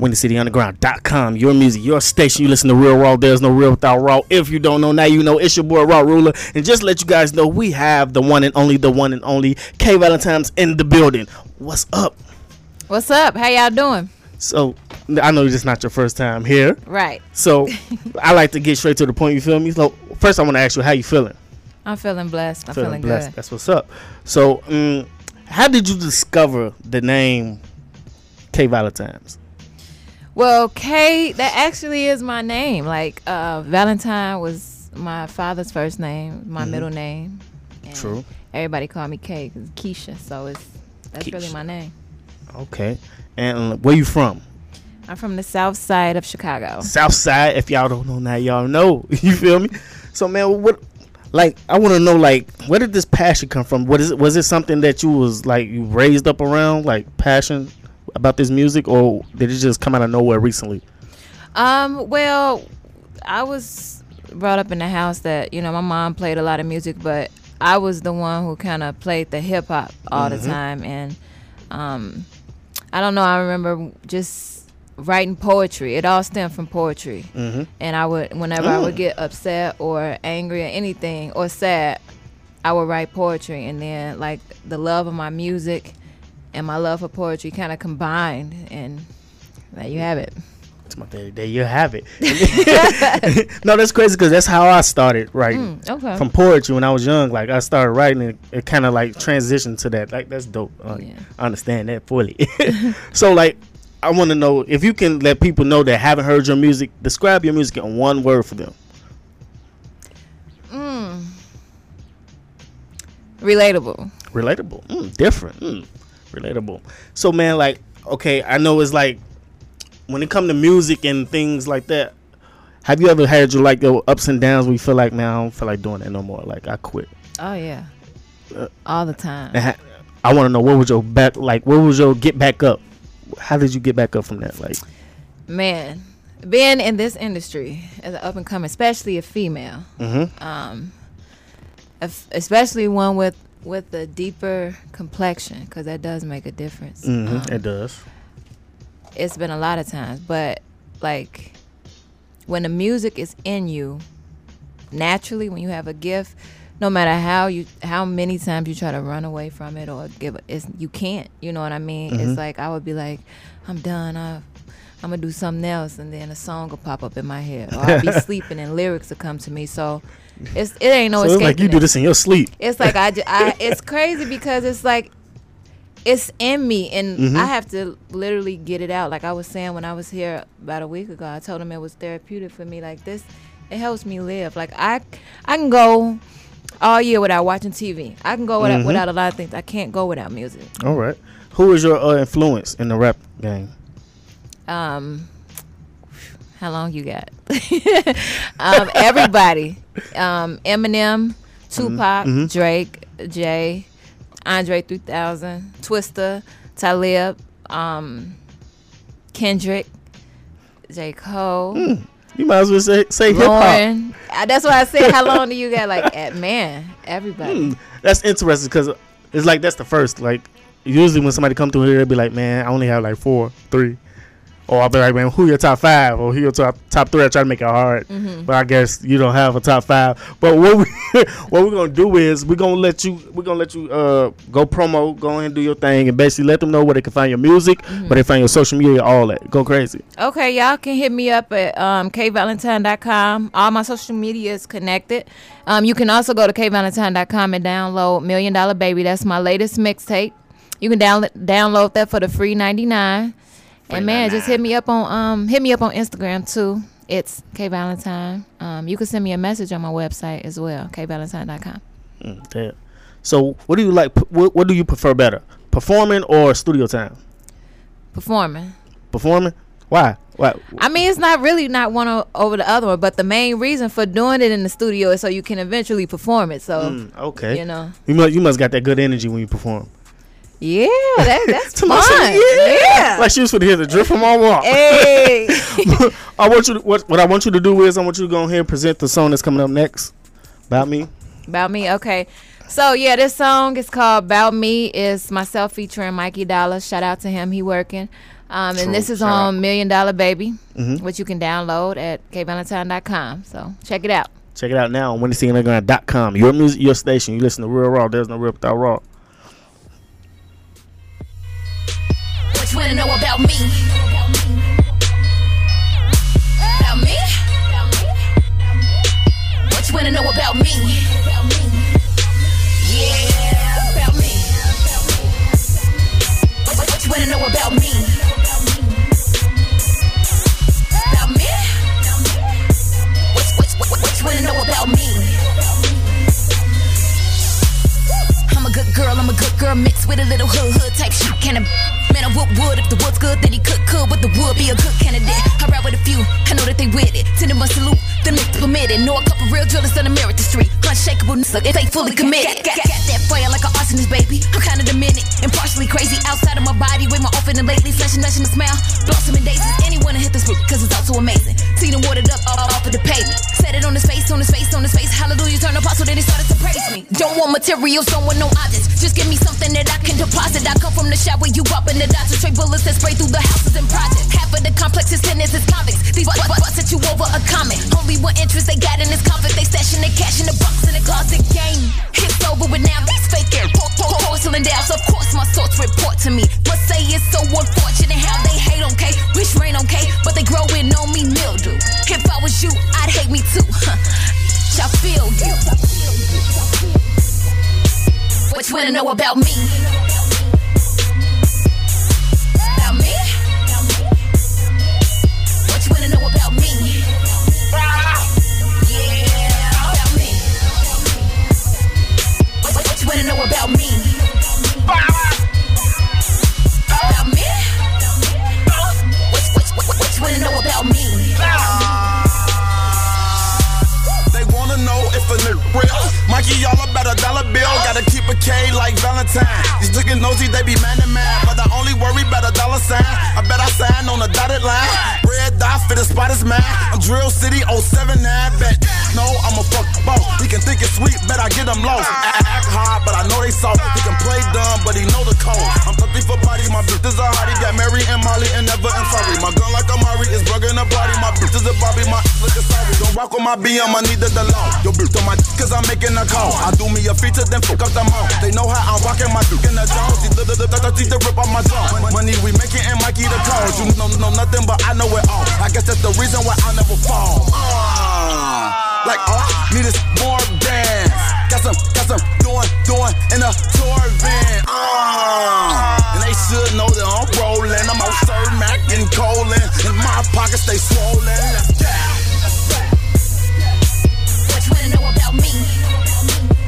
WindyCityUnderground.com. Your music, your station. You listen to Real Raw. There's no real without Raw. If you don't know now, you know it's your boy Raw Ruler. And just let you guys know, we have the one and only, the one and only K Valentine's in the building. What's up? What's up? How y'all doing? So I know this is not your first time here. Right. So I like to get straight to the point. You feel me? So first, I want to ask you how you feeling. I'm feeling blessed. I'm feeling, blessed. good. That's what's up. So, um, how did you discover the name K Valentine's? Well, K, that actually is my name. Like uh, Valentine was my father's first name, my Mhm. middle name. and True. Everybody call me K, 'cause Keisha. So it's that's really my name. Okay. And where you from? I'm from the South Side of Chicago. South Side. If y'all don't know now, y'all know. you feel me? So man, what? Like, I want to know, like, where did this passion come from? What is it? Was it something that you was like you raised up around, like passion about this music, or did it just come out of nowhere recently? Um, well, I was brought up in a house that, you know, my mom played a lot of music, but I was the one who kind of played the hip hop all Mhm. the time. And um, I don't know, I remember just writing poetry. It all stemmed from poetry. Mm-hmm. And I would, whenever I would Mm. get upset or angry or anything or sad, I would write poetry. And then, like, the love of my music and my love for poetry kind of combined. And there you have it. It's my day. You have it. no, that's crazy because that's how I started writing. Mm, okay. From poetry when I was young, like I started writing, it, it kind of like transitioned to that. Like that's dope. Yeah. I understand that fully. so like, I want to know if you can let people know that haven't heard your music. Describe your music in one word for them. Mm. Relatable. Relatable, mm, different, mm, relatable. So man, like, okay, I know it's like when it come to music and things like that. Have you ever had your like your ups and downs where you feel like, man, I don't feel like doing it no more. Like I quit. Oh yeah. Uh, All the time. Ha- I want to know what was your back like? What was your get back up? How did you get back up from that? Like, Man, being in this industry as an up and coming, especially a female, mm-hmm. um, especially one with with a deeper complexion, because that does make a difference. Mm-hmm. Um, it does. it's been a lot of times, but like when the music is in you naturally, when you have a gift, no matter how you how many times you try to run away from it or give it's you can't. You know what I mean? Mhm. It's like I would be like, I'm done. I, I'm gonna do something else, and then a song will pop up in my head, or I'll be sleeping and lyrics will come to me. So it's it ain't no so it's like you do this in your sleep. It's like I, ju- I it's crazy because it's like it's in me and Mhm. I have to literally get it out. Like I was saying when I was here about a week ago, I told him it was therapeutic for me. Like this, it helps me live. Like I, I can go all year without watching TV. I can go without, Mhm. without a lot of things. I can't go without music. All right. Who is your uh, influence in the rap game? Um, how long you got? um, everybody. Um, Eminem, Tupac, mhm. Drake, Jay, Andre 3000, Twista, Talib, um, Kendrick, J. Cole, Mm. You might as well say say hip hop. Uh, That's why I said, how long do you got? Like, at, man, everybody. Mm, that's interesting because it's like that's the first. Like usually when somebody come through here, they'll be like, "Man, I only have like four, three. Or I'll be like, "Man, who your top five? Or who your top top three? I try to make it hard, Mhm. but I guess you don't have a top five. But what we what we're gonna do is we're gonna let you we're gonna let you uh go promo, go ahead and do your thing, and basically let them know where they can find your music, Mm-hmm. where they find your social media, all that. Go crazy. Okay, y'all can hit me up at um, kvalentine.com. All my social media is connected. Um, you can also go to kvalentine.com and download Million Dollar Baby. That's my latest mixtape. You can down- download that for the free 99. And man, just hit me up on um hit me up on Instagram too. It's kvalentine. Um, you can send me a message on my website as well, kvalentine.com. Mm, damn. So what do you like? What, what do you prefer better, performing or studio time? Performing. Performing. Why? Why? I mean, it's not really not one o- over the other one, but the main reason for doing it in the studio is so you can eventually perform it. So Mm, okay. you know. You must you must got that good energy when you perform. Yeah, that, that's To fun. myself, yeah. Like she was for to hear the drip from my walk. hey. I want you to what what I want you to do is I want you to go ahead and present the song that's coming up next. About me. About me, okay. So yeah, this song is called "About Me." It's myself featuring Mikey Dollar. Shout out to him. He working. Um, True. and this is Shout out. on Million Dollar Baby, Mhm. which you can download at kvalentine.com. So check it out. Check it out now on WindyCityUnderground.com. Your music, your station. You listen to Real Raw. There's no real without Raw. What you wanna know about me? About me? What you wanna know about me? Yeah, about me. What, what, what you wanna know about me? About me? What, what, what, what you wanna know about me? I'm a good girl, I'm a good girl mixed with a little hood hood type shit. Can I man I would wood if the wood's good, then he could could with the wood be a good candidate. I ride with a few, I know that they with it. Send them a salute, then make permitted. Know a couple real drillers on the the street. Unshakable, niggas, if they fully committed. Got, got that fire like an arsonist, baby. I'm kinda demented and partially crazy outside of my body. Way more often than lately, flashing, flashing the smile. Blossoming daisies, anyone to hit this book, cause it's all so amazing. Seen him watered up all off of the pavement. Set it on his face, on his face, on his face. Hallelujah, turn apostle, then he started to praise me. Don't want materials, don't want no objects. Just give me something that I can deposit. I come from the shop where you up in the dots and straight bullets that spray through the houses and projects. Half of the complex is tenants, is convicts. These bu- bu- butts at you over a comment. Only one interest they got in this conflict. They stashing their cash in the box in the closet game. It's over with now. These fake air por- por- porcelain dolls. Of course, my sorts report to me. Must say it's so unfortunate how they hate on K. Wish rain on K, but they growing on me mildew. If I was you, I'd hate me too. Huh. I feel you. What you wanna know about me? Real. Mikey, y'all about a dollar bill. Gotta keep a K like Valentine. These niggas nosy, they be man to man. But I only worry about a dollar sign. I bet I sign on a dotted line. Red dot for the spot is mine. I'm Drill City 079. Bet no, I'm a fuck boss. He can think it's sweet, bet I get him lost. A- Act hard, but I know they soft. He can play dumb, but he know the code. I'm thirsty for bodies. My bitch is a hottie. Got Mary and Molly and never in sorry. My gun like a Murray is bugging a Don't with my BM. I need the law. Yo, bitch on my d- cause I'm making a call. I do me a feature, then fuck up the mouth. They know how I'm rocking my dick in the Jones. These little thirsty to rip off my jaw. Money we making and Mikey the cause. You know, know nothing, but I know it all. I guess that's the reason why I never fall. Uh, like all I need is more dance. Got some, got some doing, doing in a tour van. Uh, and they should know that I'm rolling. I'm out Sir Mac and Colin. And my pockets stay swollen. Let's wanna know about me?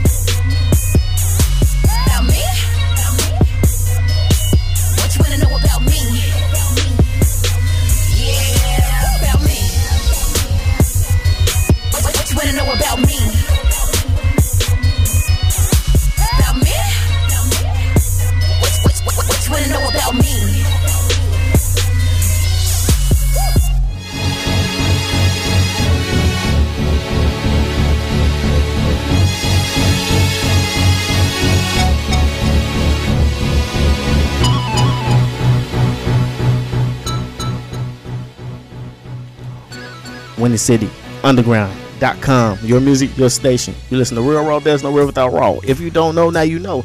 Windy City Underground.com. Your music, your station. You listen to Real Raw. There's no real without Raw. If you don't know, now you know.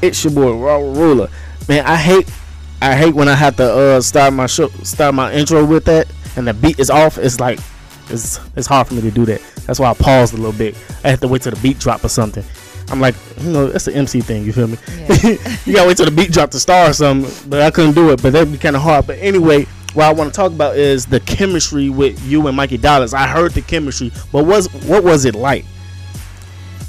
It's your boy Raw Ruler. Man, I hate, I hate when I have to uh start my show, start my intro with that, and the beat is off. It's like, it's it's hard for me to do that. That's why I paused a little bit. I have to wait till the beat drop or something. I'm like, you know, that's the MC thing. You feel me? you gotta wait till the beat drop to start or something. But I couldn't do it. But that'd be kind of hard. But anyway, what I want to talk about is the chemistry with you and Mikey Dollars. I heard the chemistry, but was what was it like?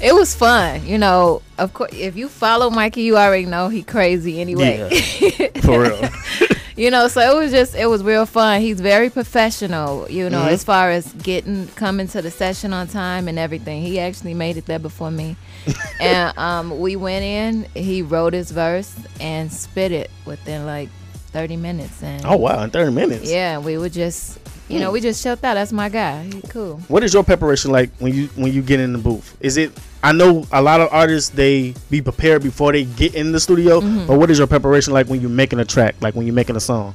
It was fun, you know. Of course, if you follow Mikey, you already know he crazy anyway. For real. you know, so it was just it was real fun. He's very professional, you know, Mhm. as far as getting coming to the session on time and everything. He actually made it there before me, and um, we went in. He wrote his verse and spit it within like thirty minutes, and oh wow, in 30 minutes. yeah, we would just, you know, we just chilled out. That's my guy. He cool. What is your preparation like when you when you get in the booth? Is it? I know a lot of artists they be prepared before they get in the studio, Mm-hmm. but what is your preparation like when you're making a track, like when you're making a song?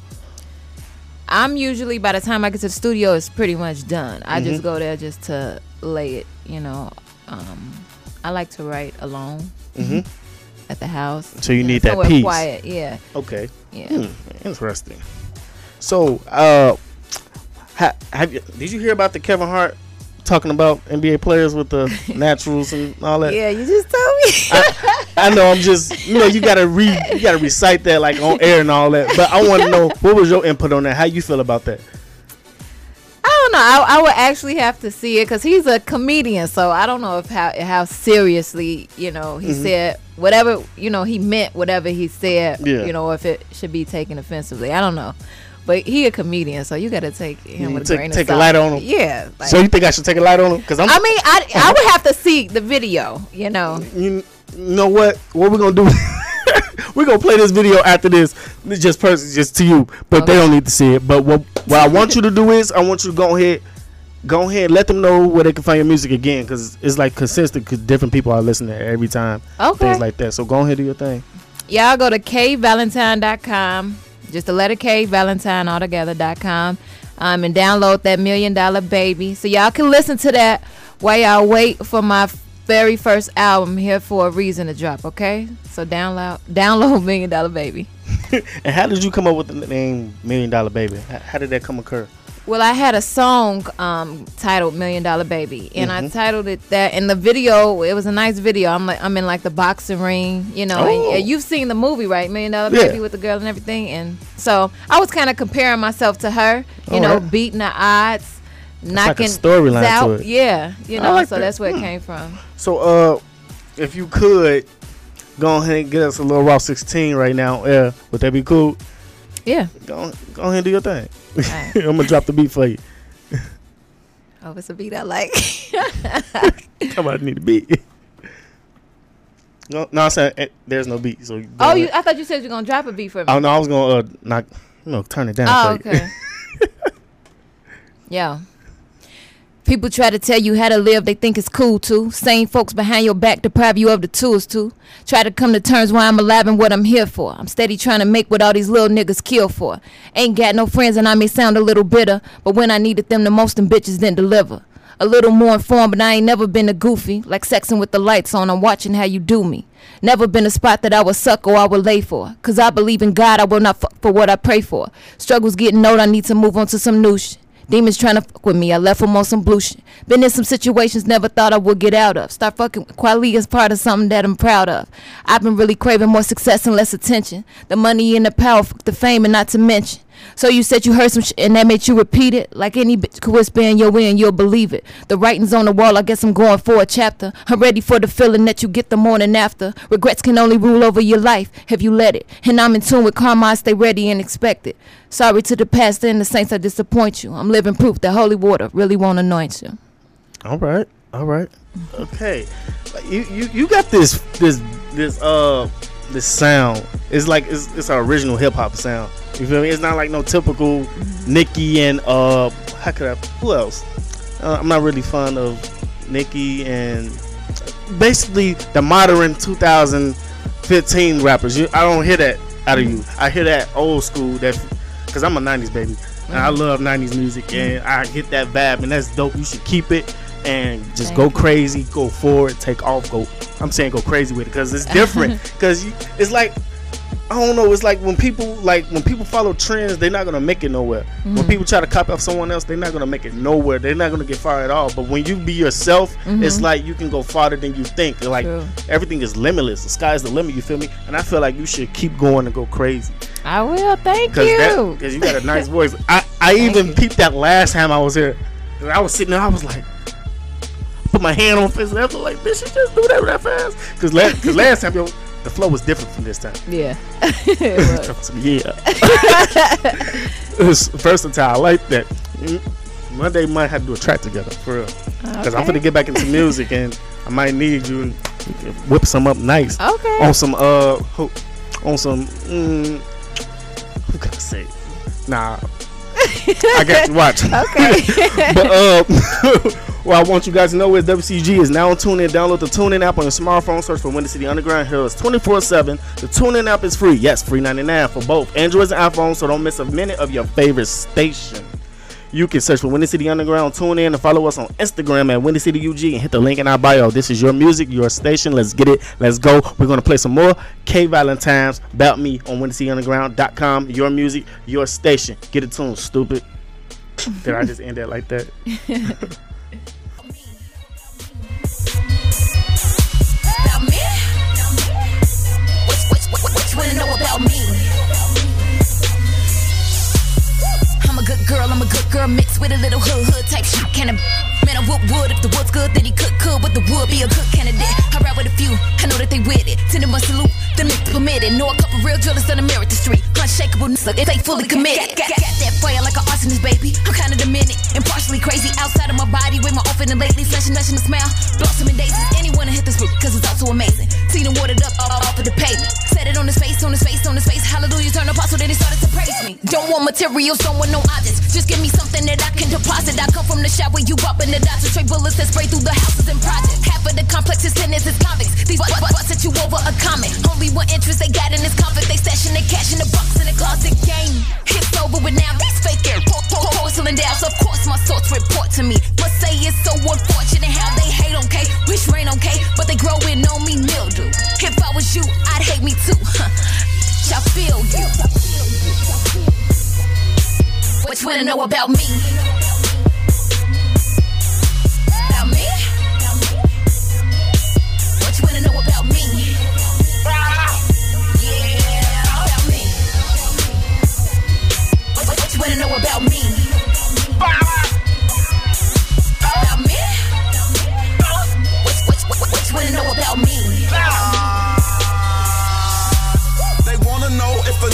I'm usually by the time I get to the studio, it's pretty much done. I Mm-hmm. just go there just to lay it. You know, um, I like to write alone Mhm. At the house. So you know, need that peace. Quiet, yeah, Okay. yeah. Hmm, interesting. So, uh, ha, have you? Did you hear about the Kevin Hart talking about NBA players with the naturals and all that? Yeah, you just told me. I know. I'm just, you know, you gotta read, you gotta recite that like on air and all that. But I want to know what was your input on that? How you feel about that? I don't know. I, I would actually have to see it because he's a comedian, so I don't know if how how seriously you know he Mm-hmm. said whatever you know he meant whatever he said. Yeah. You know if it should be taken offensively. I don't know, but he a comedian, so you got to take him You with take- a grain take a of salt. light on him. Yeah. like- so you think I should take a light on him? Because I'm. I mean, I I would have to see the video. You know. you, you know what? What we're gonna do? we're gonna play this video after this. This just person, just to you, but they don't need to see it. But what what I want you to do is, I want you to go ahead, go ahead, let them know where they can find your music again, because it's like consistent. Because different people are listening every time, Okay. things like that. So go ahead, do your thing. Y'all go to kvalentine.com, just the letter K, Valentine altogether.com, um, and download that Million Dollar Baby. So y'all can listen to that while y'all wait for my very first album, Here for a Reason, to drop, okay? So download, download Million Dollar Baby. And how did you come up with the name Million Dollar Baby? How, did that come occur? Well, I had a song um, titled Million Dollar Baby, and I Mhm. titled it that. In the video, it was a nice video. I'm like, I'm in like the boxing ring, you know. and- Oh. and you've seen the movie, right? Million Dollar Yeah. Baby with the girl and everything, and so I was kind of comparing myself to her, you know, Alright. beating the odds, like a knocking storyline to out. it. Yeah, you know. like so that. that's where it Hmm. came from. So, uh, if you could go ahead and get us a little Raw 16 right now, yeah, would that be cool? Yeah. Go, go ahead and do your thing. Alright. I'm gonna drop the beat for you. Oh, it's a beat I like. Come on, I need a beat. No, no, I'm saying eh, there's no beat. So oh, you? I thought you said you're gonna drop a beat for me. Oh no, I was gonna uh, knock, you know, turn it down. Oh, for you. okay. yeah. People try to tell you how to live, they think it's cool too. Same folks behind your back deprive you of the tools too. Try to come to terms why I'm alive and what I'm here for. I'm steady trying to make what all these little niggas kill for. Ain't got no friends and I may sound a little bitter, but when I needed them the most, them bitches didn't deliver. A little more informed, but I ain't never been a goofy. Like sexing with the lights on, I'm watching how you do me. Never been a spot that I would suck or I would lay for. Cause I believe in God, I will not fuck for what I pray for. Struggles getting old, I need to move on to some new shit. Demons trying to fuck with me, I left them on some blue shit. Been in some situations never thought I would get out of. Start fucking quality is part of something that I'm proud of. I've been really craving more success and less attention. The money and the power, fuck the fame and not to mention. So you said you heard some shit and that made you repeat it? Like any bitch could whisper in your ear and you'll believe it. The writing's on the wall, I guess I'm going for a chapter. I'm ready for the feeling that you get the morning after. Regrets can only rule over your life if you let it. And I'm in tune with karma, I stay ready and expect it. Sorry to the pastor and the saints I disappoint you. I'm living proof that holy water really won't anoint you. All right, all right, okay. You you you got this this this uh this sound. It's like it's it's an original hip hop sound. You feel me? It's not like no typical Nicki and uh how could I who else? Uh, I'm not really fond of Nicki and basically the modern 2015 rappers. You, I don't hear that out of you. I hear that old school that because I'm a 90s baby. And I love 90s music and I get that vibe and that's dope. You should keep it and just Thank go crazy, go forward, take off, go. I'm saying go crazy with it because it's different. Because it's like I don't know. It's like when people like when people follow trends, they're not gonna make it nowhere. Mm-hmm. When people try to copy off someone else, they're not gonna make it nowhere. They're not gonna get far at all. But when you be yourself, it's like you can go farther than you think. Like Mm-hmm. True. everything is limitless. The sky's the limit. You feel me? And I feel like you should keep going and go crazy I will, thank because you. because you got a nice voice. I I even you. peeped that last time I was here. I was sitting there. I was like. Put my hand on fist. I was like, bitch, you just do that that fast. Because last, cause last time, yo, the flow was different from this time. yeah. Yeah. it was. Versatile. I like that. One day we might have to do a track together for real. Because I'm gonna get back into music and I might need you and whip some up nice Okay. on some uh ho- on some mm, who can I say? Nah. I got you watch. Okay. but uh Well, I want you guys to know is WCG is now on TuneIn. Download the TuneIn app on your smartphone. Search for Windy City Underground Hills 24 7. The TuneIn app is free. Yes, free 99 for both Androids and iPhones, so don't miss a minute of your favorite station. You can search for Windy City Underground, tune in, and follow us on Instagram at Windy City UG and hit the link in our bio. This is your music, your station. Let's get it. Let's go. We're going to play some more K Valentine's about me on WindyCityUnderground.com. Your music, your station. Get it tuned, stupid. Did I just end that like that? girl, I'm a good girl mixed with a little hood hood type shit. Can I man I would wood if the wood's good, then he could could, but the wood be a good candidate. I ride with a few, I know that they with it. Send them a salute, them niggas permitted. Know a couple real drillers on the merit the street. Unshakable if they fully committed. Got, got, got that fire like an arsonist, baby. I'm kinda demented and partially crazy outside of my body. Way more often than lately, flashing, dashing the smile. Blossoming daisies, anyone to hit this route, cause it's also amazing. Seen him watered up all off of the pavement. Set it on his face, on his face, on his face. Hallelujah, turn apostle, then he started to praise me. Don't want materials, don't want no objects. Just give me something that I can deposit. I come from the shop where you up in the dots and straight bullets that spray through the houses and projects. Half of the complex is tenants, is convicts. These butts but, but, set you over a comment. Only one interest they got in this conflict. They stashing the cash in the box in the closet game. Hits over with now. These fake air po- po- porcelain dolls. Of course, my thoughts report to me. Must say it's so unfortunate how they hate on K. Wish rain on K, but they growing on me mildew. If I was you, I'd hate me too. Huh. I feel you. What you wanna know about me? About me? What you wanna know about me? Yeah, about me. What, you wanna know about me? About me? What, what, what, what you wanna know about me? They wanna know if a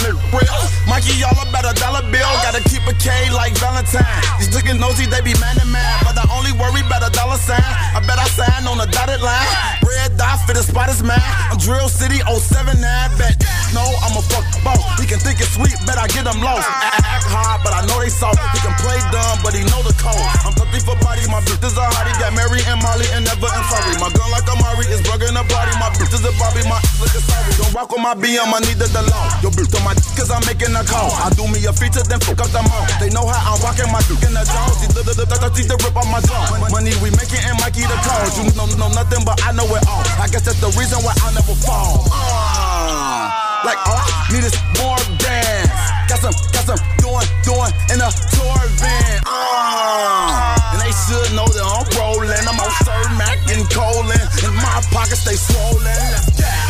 Y'all about a dollar bill. Gotta keep a K like Valentine. These niggas nosy, they be man to man. But I only worry about a dollar sign. I bet I sign on a dotted line. Red dot for the spot mine. I'm Drill City 079. Bet no, I'm a fuck boss. He can think it's sweet, bet I get him lost. I Act hard, but I know they soft. He can play dumb, but he know the code. I'm thirsty for bodies. My bitch is a hottie. Got Mary and Molly and never in sorry. My gun like a Mari is bugging a body. My bitch is a Bobby. My look is sorry. Don't rock on my BM. I need the law. Yo, bitch on my cause I'm making a call. I do me a feature, then fuck up the mall. They know how I'm rocking my dick in the jaws. He the the the the rip off my zone. Money we making and Mikey the cause. You know know nothing, but I know it all. I guess that's the reason why I never fall. Uh, like all I need is more dance. Got some, got some doing, doing in a tour van. Uh, and they should know that I'm rolling. I'm on Sir Mac and Colin. And my pockets stay swollen. Let's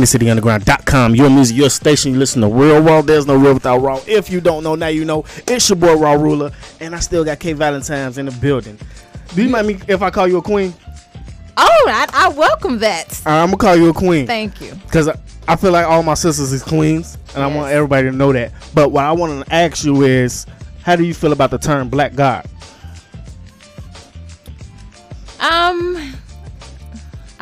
WindyCityUnderground.com. Your music, your station. You listen to Real Raw. There's no real without Raw. If you don't know, now you know. It's your boy Raw Ruler, and I still got K Valentine's in the building. Do you mind me if I call you a queen? Oh, I, I welcome that. I'm gonna call you a queen Thank you. because I, I feel like all my sisters is queens, and I want everybody to know that. But what I want to ask you is, how do you feel about the term Black God? Um,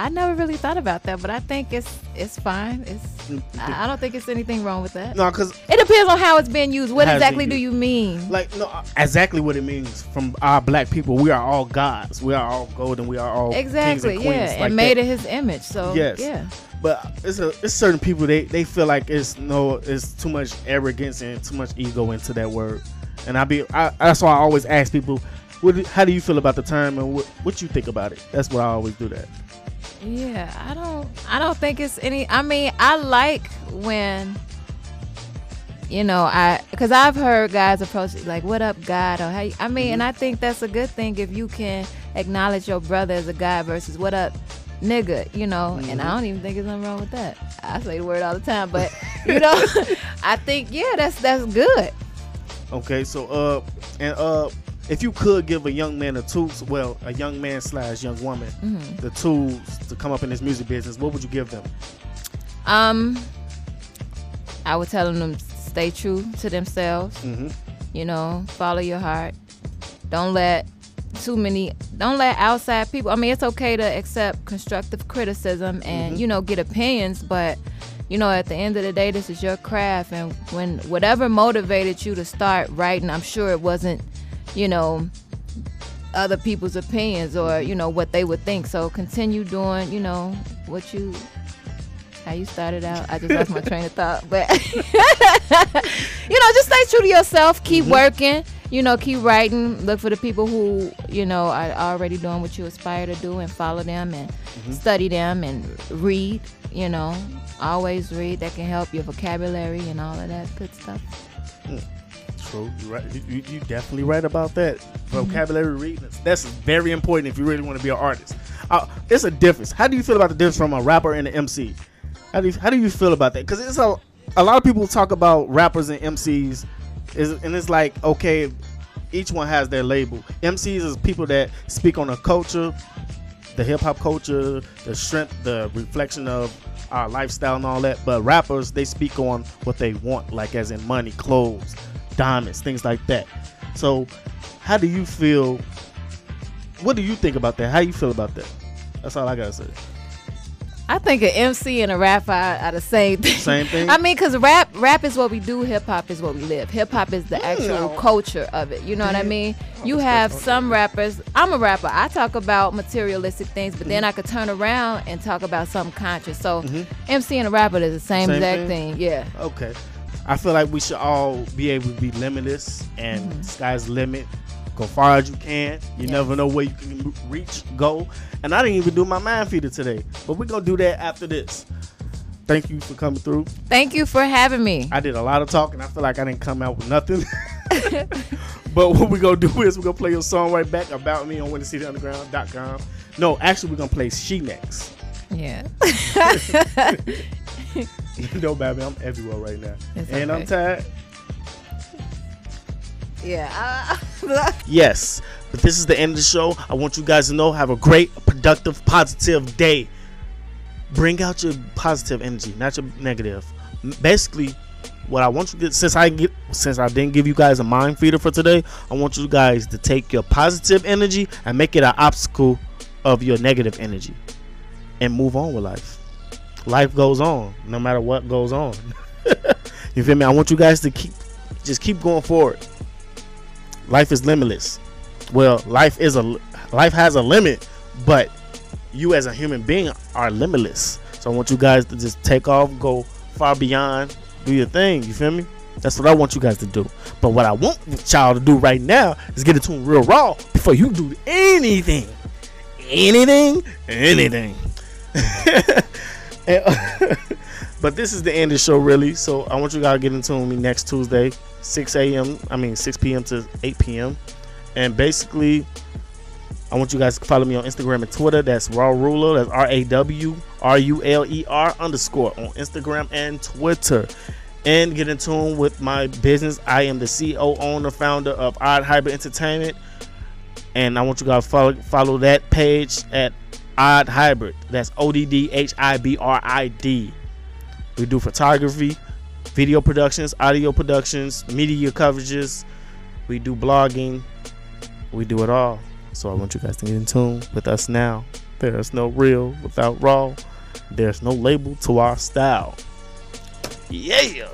I never really thought about that, but I think it's it's fine. It's mm-hmm. I I don't think it's anything wrong with that. No, because It depends on how it's being used. What exactly do you mean? like no, uh, exactly what it means from our black people. We are all gods. We are all golden. We are all Exactly, kings and yeah, queens. and like made that. in His image. So Yes. yeah, But it's a it's certain people they they feel like it's no it's too much arrogance and too much ego into that word, and I be I, that's why I always ask people, what how do you feel about the term and what what you think about it? That's why I always do that. Yeah. I don't I don't think it's any. I mean, I like when. You know, I because I've heard guys approach like, "What up, God?" or "How?" You, I mean, and I think that's a good thing if you can acknowledge your brother as a guy versus "What up, nigga?" You know, and I don't even think there's nothing wrong with that. I say the word all the time, but you know, I think yeah, that's that's good. Okay, so uh and uh if you could give a young man the tools, well, a young man slash young woman, Mm-hmm. the tools to come up in this music business, what would you give them? Um, I would tell them to stay true to themselves. Mhm. You know, follow your heart. Don't let too many. Don't let outside people. I mean, it's okay to accept constructive criticism and you know get opinions, but you know at the end of the day, this is your craft, and when whatever motivated you to start writing, I'm sure it wasn't, you know, other people's opinions or you know what they would think. So continue doing, you know, what you how you started out. I just lost my train of thought, but you know, just stay true to yourself. Keep mm-hmm. working. You know, keep writing. Look for the people who you know are already doing what you aspire to do, and follow them and mm-hmm. study them and read. You know, always read. That can help your vocabulary and all of that good stuff. Mm. True, You're right. You, you- definitely right about that. Vocabulary reading that's very important if you really want to be an artist. Uh, it's a difference. How do you feel about the difference from a rapper and an MC? How do you how do you feel about that? Because it's a a lot of people talk about rappers and MCs, is and it's like okay, each one has their label. MCs is people that speak on a culture, the hip hop culture, the strength, the reflection of our lifestyle and all that. But rappers, they speak on what they want, like as in money, clothes, diamonds, things like that. So, how do you feel? What do you think about that? How you feel about that? That's all I gotta say. I think an MC and a rapper are, are the same thing. Same thing? I mean, cause rap, rap is what we do. Hip hop is what we live. Hip hop is the actual culture of it. You know what I mean? You have some rappers. I'm a rapper. I talk about materialistic things, but Mm-hmm. then I could turn around and talk about something conscious. So, MC and a rapper is the same, Same exact thing? thing. Yeah. Okay. I feel like we should all be able to be limitless and mm-hmm. sky's the limit. Go far as you can. You Yes. never know where you can reach, go. And I didn't even do my mind feeder today. But we're gonna do that after this. Thank you for coming through. Thank you for having me. I did a lot of talking. I feel like I didn't come out with nothing. but what we're gonna do is we're gonna play your song right back about me on WindyCityUnderground.com. No, actually we're gonna play She Next. Yeah. You know, baby, I'm everywhere right now. It's and I'm tired. yeah. Yes. But this is the end of the show. I want you guys to know have a great, productive, positive day. Bring out your positive energy, not your negative. Basically, what I want you to get since I get since I didn't give you guys a mind feeder for today, I want you guys to take your positive energy and make it an obstacle of your negative energy and move on with life. Life goes on no matter what goes on. you feel me? I want you guys to keep just keep going forward. Life is limitless. Well, life is a life has a limit, but you as a human being are limitless. So I want you guys to just take off, go far beyond, do your thing. You feel me? That's what I want you guys to do. But what I want y'all to do right now is get into real raw before you do anything, anything, anything. But this is the end of the show, really. So I want you guys to get into me next Tuesday, 6 a.m. I mean 6 p.m. to 8 p.m. And basically, I want you guys to follow me on Instagram and Twitter. That's Raw Ruler. That's R A W R U L E R underscore on Instagram and Twitter. And get in tune with my business. I am the CEO, owner, founder of Odd Hybrid Entertainment. And I want you guys to follow, follow that page at Odd Hybrid. That's O D D H I B R I D. We do photography, video productions, audio productions, media coverages. We do blogging. We do it all. So I want you guys to get in tune with us now. There's no real without raw. There's no label to our style. Yeah,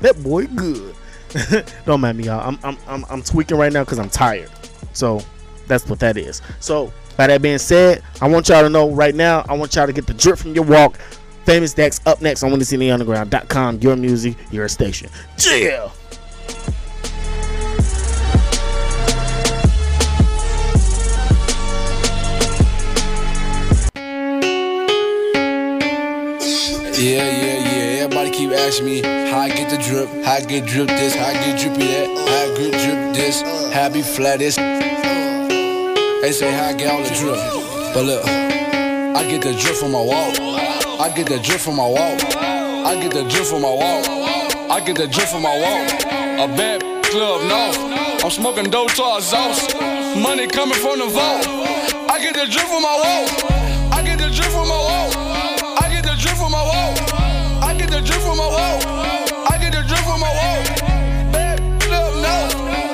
that boy good. Don't mind me, y'all. I'm I'm I'm, I'm tweaking right now because I'm tired. So that's what that is. So by that being said, I want y'all to know right now. I want y'all to get the drip from your walk. Famous Dex up next on WindyCityUnderground.com. Your music, your station. Yeah. Yeah, yeah, yeah. Everybody keep asking me how I get the drip, how I get drip this, how I get drippy that, how I get drip this, how I be flat this. They say how I get all the drip. But look, I get the drip from my walk. I get the drip from my walk. I get the drip from my walk. I get the drip from my walk. A bad club, no. I'm smoking dope to exhaust. Money coming from the vault. I get the drip from my wall. I get the drip from my wall. I get the drip from my wall. I get the drip from my wall. I get the drip from my wall. Bad club, no.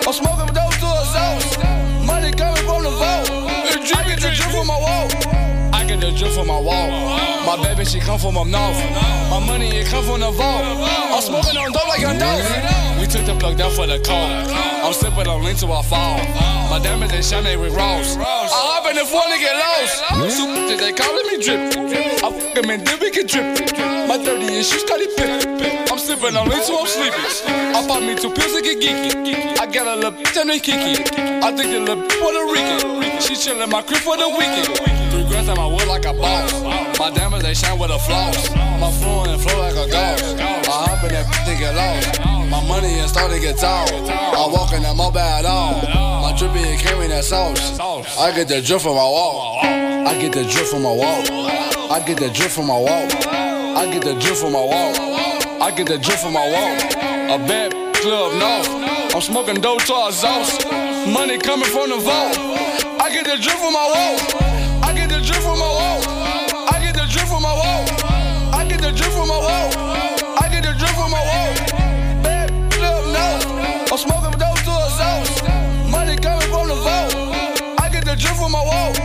I'm smoking dope to exhaust. From the vault. I get the drip from my wall. I get the drip from my wall. My baby, she come from up north. My money, it come from the vault. I'm smoking on dope like a dog. We took the plug down for the call. I'm sipping on lean till I fall. My diamonds, they shine, with Ross. I hop in the phone to get lost. Super, they calling me drip. I fuck him and then we can drip. My 30 inch, she started pip. I'm sipping on lean till I'm sleeping. I bought me two pills to get geeky. I got a little bitch and. I think the little Puerto Rican. She chillin' my crib for the weekend. Three grams on my wood like a boss. My diamonds, they shine with a floss. My flow and flow like a ghost. I hop in that bitch and get lost. My money and start to get tall. I walk in that mobile at all. My drippy and carry that sauce. I get the drip from my wall. I get the drip from my wall. I get the drip from my wall. I get the drip from my wall. I get the drip from my wall. A bad club north. I'm smoking dope to exhaust. Money coming from the vault. I get the drip from my wall. I get the drip from my wall. I get the drip from my wall. I get the drip from my wall. I get the drip from my wall. Bad club north. I'm smoking dope to exhaust. Money coming from the vault. I get the drip from my wall.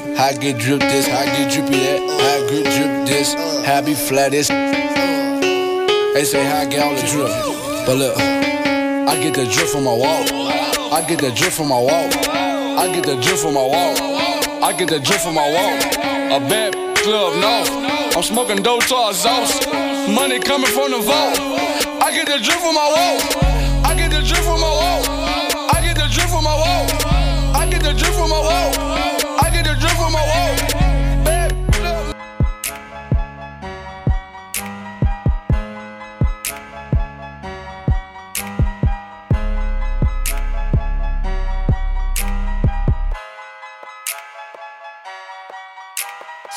Drip, I get drip this, I get drippy that, I get drip this, I be flat this. They say I get all the drip, but look, I get the drip from my wall. I get the drip from my wall. I get the drip from my wall. I get the drip from my wall. A bad club, no. I'm smoking dope to exhaust. Money coming from the vault. I get the drip from my wall. I get the drip from my wall. I get the drip from my wall. I get the drip from my wall.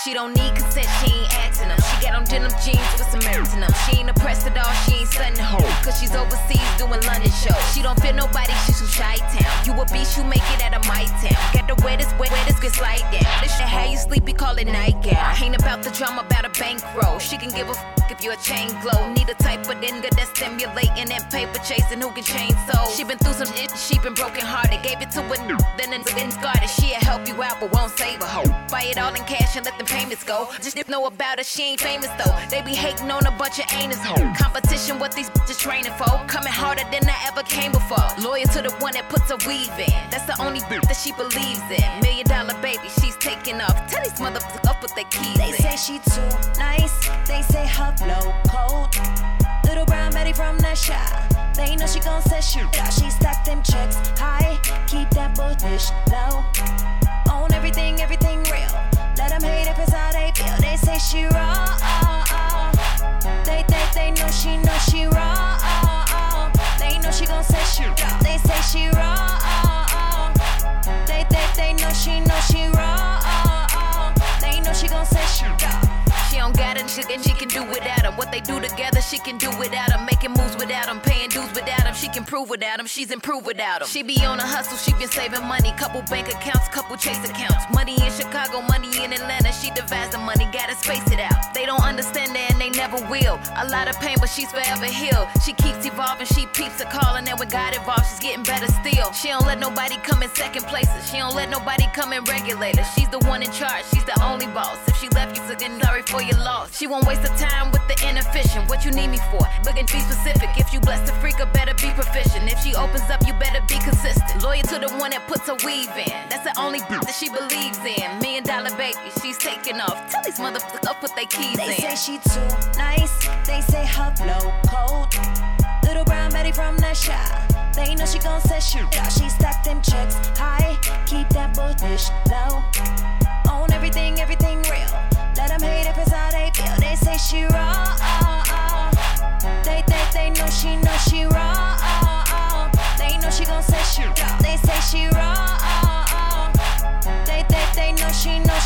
She don't need consent, she ain't asking them. She got on denim jeans with some merits in them. She ain't oppressed at all, she ain't stunning home. Cause she's overseas doing London shows. She don't fear nobody, she's from Chi Town. You a beast, you make it out of my town. Got the wettest, wet, wettest, get slide down. This shit, how you sleep, we call it nightgown. Ain't about the drama, about a bankroll. She can give a f if you a chain glow. Need a type of nigga that's stimulating and paper chasing who can change soul. She been through some shit, she been broken hearted. Gave it to a n- then then then scarred. She'll help you out, but won't save a hoe. Buy it all in cash and let the payments go. Just didn't know about her, she ain't famous though. They be hating on a bunch of anus hoe. Competition, what these bitches training for. Coming harder than I ever came before. Loyal to the one that puts her weave in. That's the only bitch that she believes in. Million dollar baby, she's taking off. Tell these motherfuckers up with their keys. They in. say she too nice. They say her flow cold. Little brown Betty from the shop. They know she gon' set shit out. She stack them checks high. Keep that bullish low. Own everything, everything real. Let them hate if it's how they feel. They say she raw. They, they, they know she know she raw. They know she gon' set shit out. They say she raw. They, they, they know she know it, she can, do without him. What they do together, she can do without him. Making moves without him, paying dues without him. She can prove without him, she's improved without him. She be on a hustle, she been saving money. Couple bank accounts, couple chase accounts. Money in Chicago, money in Atlanta. She divides the money, gotta space it out. They don't understand that and they never will. A lot of pain, but she's forever healed. She keeps evolving, she peeps a call, and then when God involved, she's getting better still. She don't let nobody come in second places. She don't let nobody come in regulator. She's the one in charge, she's the only boss. If she left you, so get sorry for your loss. She won't waste her time with the inefficient. What you need me for? Looking be specific. If you blessed a freak, better be proficient. If she opens up, you better be consistent. Loyal to the one that puts her weave in. That's the only bitch that she believes in. Million dollar baby, she's taking off. Tell these motherfuckers up, put their keys in. They say she too nice. They say her flow cold. Little brown Betty from the shop. They know she gon' set shit out. She stack them checks high. Keep that bullish low. Own everything, everything real. Let them hate if it's how they they say she wrong. They, they, they know she know she wrong. They know she gon' say she raw. They say she wrong. They, they, they know she know